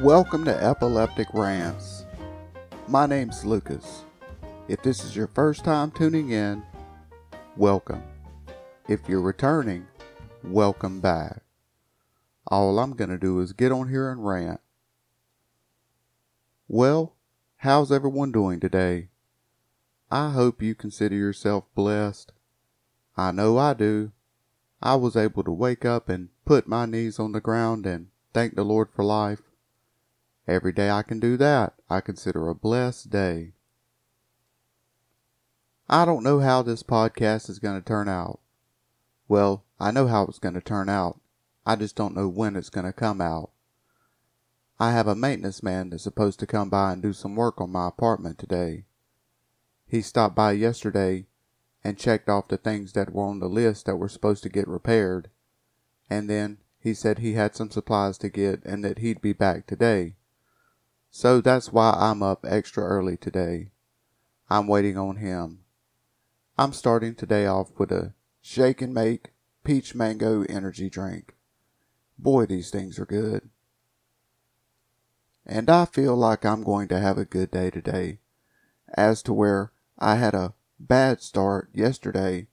Welcome to Epileptic Rants. My name's Lucas. If this is your first time tuning in, welcome. If you're returning, welcome back. All I'm going to do is get on here and rant. Well, how's everyone doing today? I hope you consider yourself blessed. I know I do. I was able to wake up and put my knees on the ground and thank the Lord for life. Every day I can do that, I consider a blessed day. I don't know how this podcast is going to turn out. Well, I know how it's going to turn out. I just don't know when it's going to come out. I have a maintenance man that's supposed to come by and do some work on my apartment today. He stopped by yesterday and checked off the things that were on the list that were supposed to get repaired, and then he said he had some supplies to get and that he'd be back today. So that's why I'm up extra early today. I'm waiting on him. I'm starting today off with a shake and make peach mango energy drink. Boy, these things are good. And I feel like I'm going to have a good day today. As to where I had a bad start yesterday,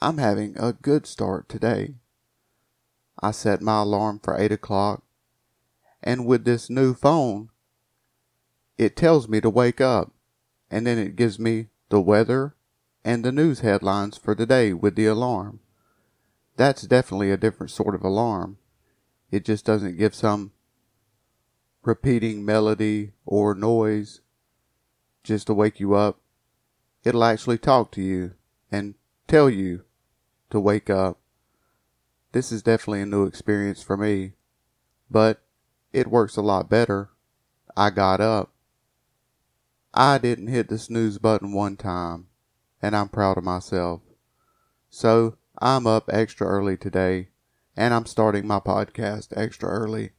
I'm having a good start today. I set my alarm for 8 o'clock, and with this new phone, it tells me to wake up, and then it gives me the weather and the news headlines for the day with the alarm. That's definitely a different sort of alarm. It just doesn't give some repeating melody or noise just to wake you up. It'll actually talk to you and tell you to wake up. This is definitely a new experience for me, but it works a lot better. I got up I didn't hit the snooze button one time, and I'm proud of myself. So I'm up extra early today, and I'm starting my podcast extra early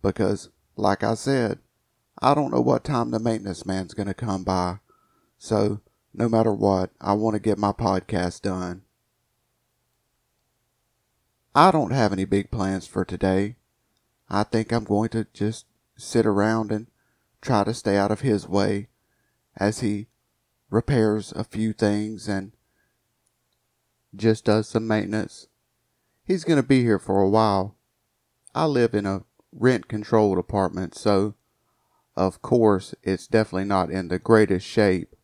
because, like I said, I don't know what time the maintenance man's going to come by. So, no matter what, I want to get my podcast done. I don't have any big plans for today. I think I'm going to just sit around and try to stay out of his way as he repairs a few things and just does some maintenance. He's going to be here for a while. I live in a rent controlled apartment, so of course it's definitely not in the greatest shape.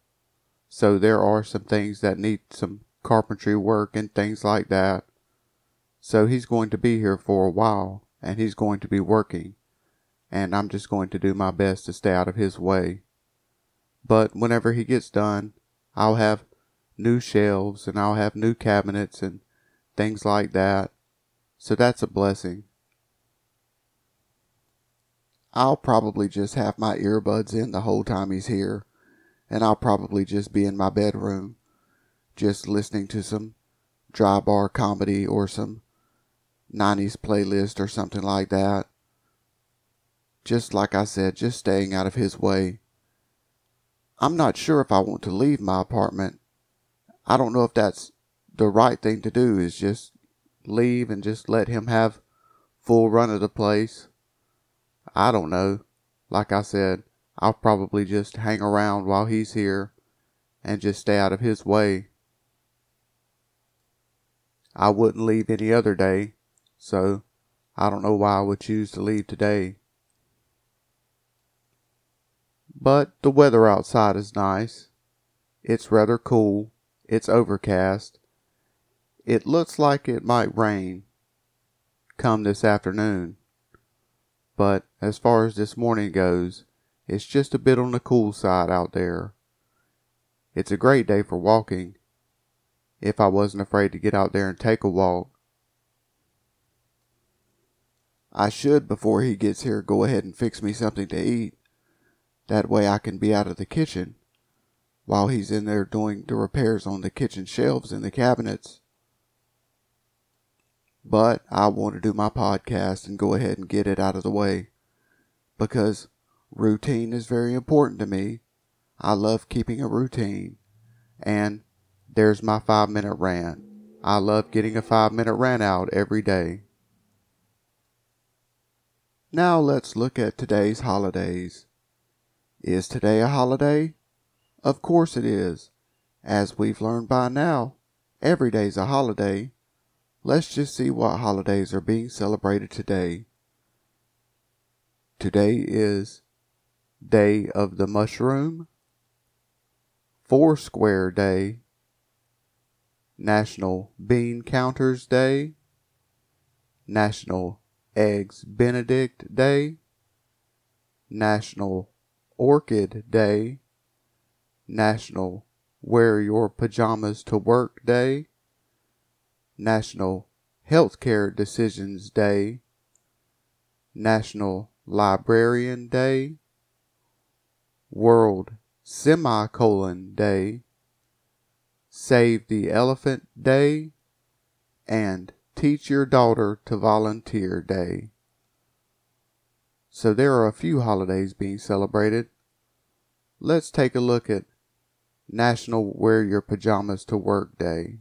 So there are some things that need some carpentry work and things like that. So he's going to be here for a while and he's going to be working. And I'm just going to do my best to stay out of his way. But whenever he gets done, I'll have new shelves and I'll have new cabinets and things like that. So that's a blessing. I'll probably just have my earbuds in the whole time he's here, and I'll probably just be in my bedroom, just listening to some dry bar comedy or some 90s playlist or something like that. Just like I said, just staying out of his way. I'm not sure if I want to leave my apartment. I don't know if that's the right thing to do is just leave and just let him have full run of the place. I don't know. Like I said, I'll probably just hang around while he's here and just stay out of his way. I wouldn't leave any other day, so I don't know why I would choose to leave today. But the weather outside is nice. It's rather cool. It's overcast. It looks like it might rain come this afternoon. But as far as this morning goes, it's just a bit on the cool side out there. It's a great day for walking if I wasn't afraid to get out there and take a walk. I should, before he gets here, go ahead and fix me something to eat. That way I can be out of the kitchen while he's in there doing the repairs on the kitchen shelves and the cabinets. But I want to do my podcast and go ahead and get it out of the way because routine is very important to me. I love keeping a routine. And there's my five minute rant. I love getting a five minute rant out every day. Now let's look at today's holidays. Is today a holiday? Of course it is. As we've learned by now, every day's a holiday. Let's just see what holidays are being celebrated today. Today is Day of the Mushroom, Foursquare Day, National Bean Counters Day, National Eggs Benedict Day, National Orchid Day, National Wear Your Pajamas to Work Day, National Healthcare Decisions Day, National Librarian Day, World Semicolon Day, Save the Elephant Day, and Teach Your Daughter to Volunteer Day. So there are a few holidays being celebrated. Let's take a look at National Wear Your Pajamas to Work Day.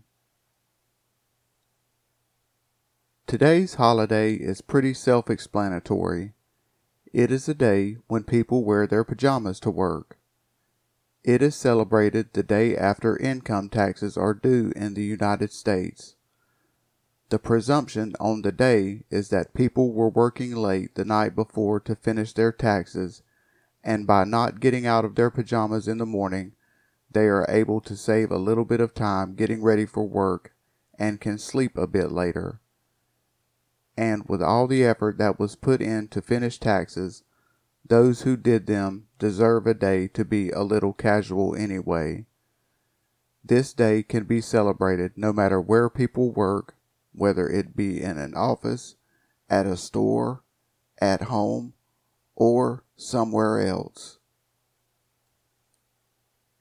Today's holiday is pretty self explanatory. It is a day when people wear their pajamas to work. It is celebrated the day after income taxes are due in the United States. The presumption on the day is that people were working late the night before to finish their taxes, and by not getting out of their pajamas in the morning, they are able to save a little bit of time getting ready for work and can sleep a bit later. And with all the effort that was put in to finish taxes, those who did them deserve a day to be a little casual anyway. This day can be celebrated no matter where people work, whether it be in an office, at a store, at home, or somewhere else.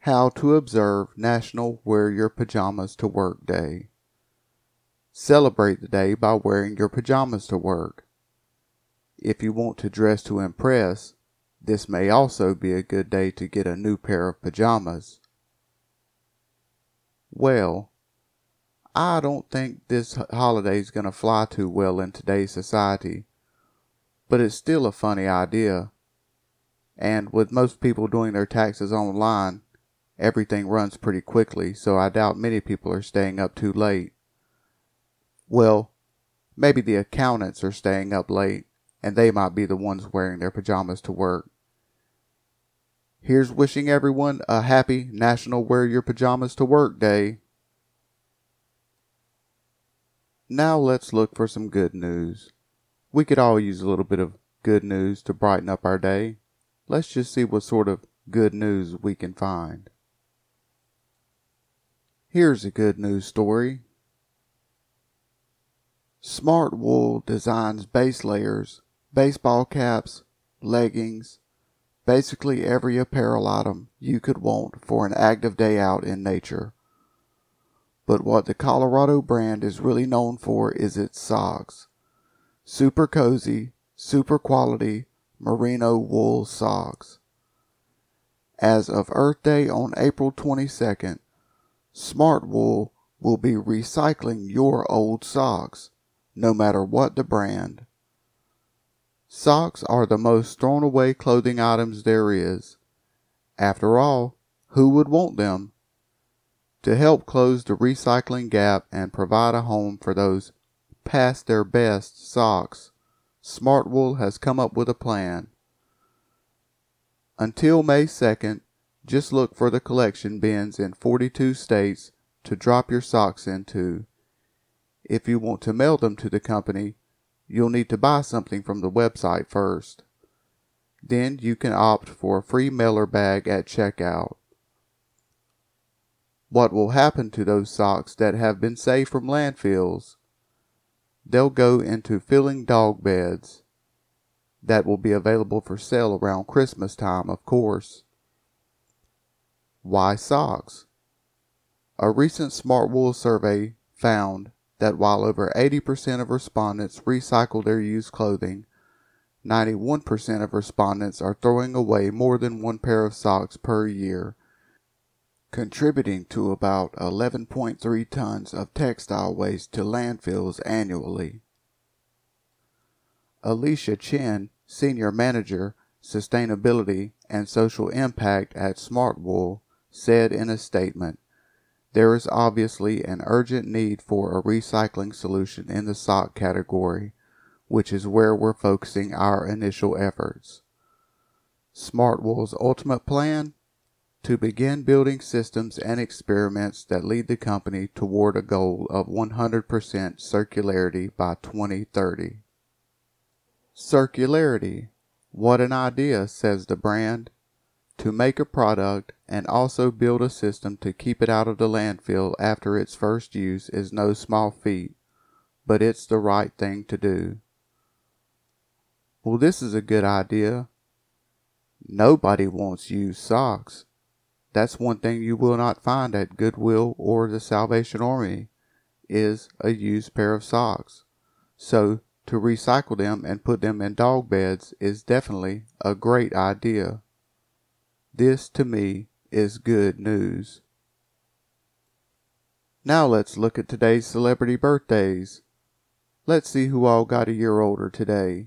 How to observe National Wear Your Pajamas to Work Day. Celebrate the day by wearing your pajamas to work. If you want to dress to impress, this may also be a good day to get a new pair of pajamas. Well, I don't think this holiday is going to fly too well in today's society, but it's still a funny idea. And with most people doing their taxes online, everything runs pretty quickly, so I doubt many people are staying up too late. Well, maybe the accountants are staying up late, and they might be the ones wearing their pajamas to work. Here's wishing everyone a happy National Wear Your Pajamas to Work Day. Now let's look for some good news. We could all use a little bit of good news to brighten up our day. Let's just see what sort of good news we can find. Here's a good news story. Smartwool designs base layers, baseball caps, leggings, basically every apparel item you could want for an active day out in nature. But what the Colorado brand is really known for is its socks. Super cozy, super quality merino wool socks. As of Earth Day on April 22nd, Smartwool will be recycling your old socks, no matter what the brand. Socks are the most thrown away clothing items there is. After all, who would want them? To help close the recycling gap and provide a home for those past their best socks, Smartwool has come up with a plan. Until May 2nd, just look for the collection bins in 42 states to drop your socks into. If you want to mail them to the company, you'll need to buy something from the website first. Then you can opt for a free mailer bag at checkout. What will happen to those socks that have been saved from landfills? They'll go into filling dog beds. That will be available for sale around Christmas time, of course. Why socks? A recent Smartwool survey found that while over 80% of respondents recycle their used clothing, 91% of respondents are throwing away more than one pair of socks per year, contributing to about 11.3 tons of textile waste to landfills annually. Alicia Chen Senior Manager, Sustainability and Social Impact at Smartwool, said in a statement, There is obviously an urgent need for a recycling solution in the sock category, which is where we're focusing our initial efforts. Smartwool's ultimate plan? To begin building systems and experiments that lead the company toward a goal of 100% circularity by 2030. Circularity. What an idea, says the brand. To make a product and also build a system to keep it out of the landfill after its first use is no small feat, but it's the right thing to do. Well, this is a good idea. Nobody wants used socks. That's one thing you will not find at Goodwill or the Salvation Army is a used pair of socks. So to recycle them and put them in dog beds is definitely a great idea. This to me is good news. Now let's look at today's celebrity birthdays. Let's see who all got a year older today.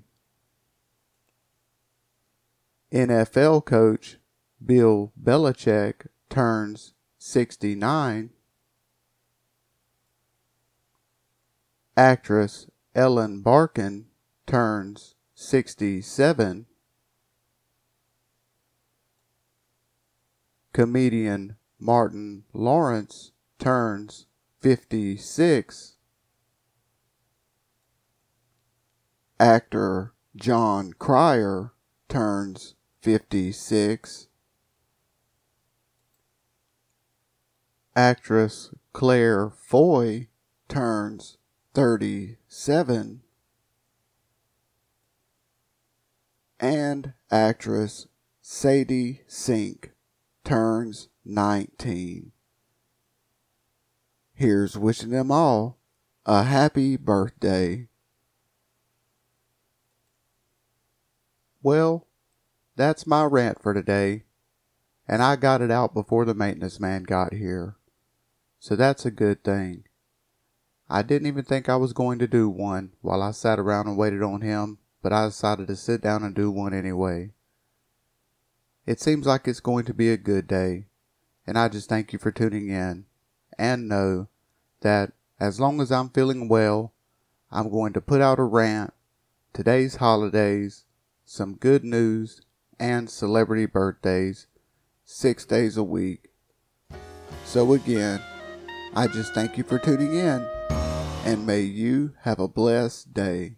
NFL coach Bill Belichick turns 69. Actress Ellen Barkin turns 67. Comedian Martin Lawrence turns 56. Actor Jon Cryer turns 56. Actress Claire Foy turns 37. And actress Sadie Sink turns 19. Here's wishing them all a happy birthday. Well, that's my rant for today, and I got it out before the maintenance man got here. So that's a good thing. I didn't even think I was going to do one while I sat around and waited on him, but I decided to sit down and do one anyway. It seems like it's going to be a good day, and I just thank you for tuning in and know that as long as I'm feeling well, I'm going to put out a rant, today's holidays, some good news, and celebrity birthdays six days a week. So again, I just thank you for tuning in and may you have a blessed day.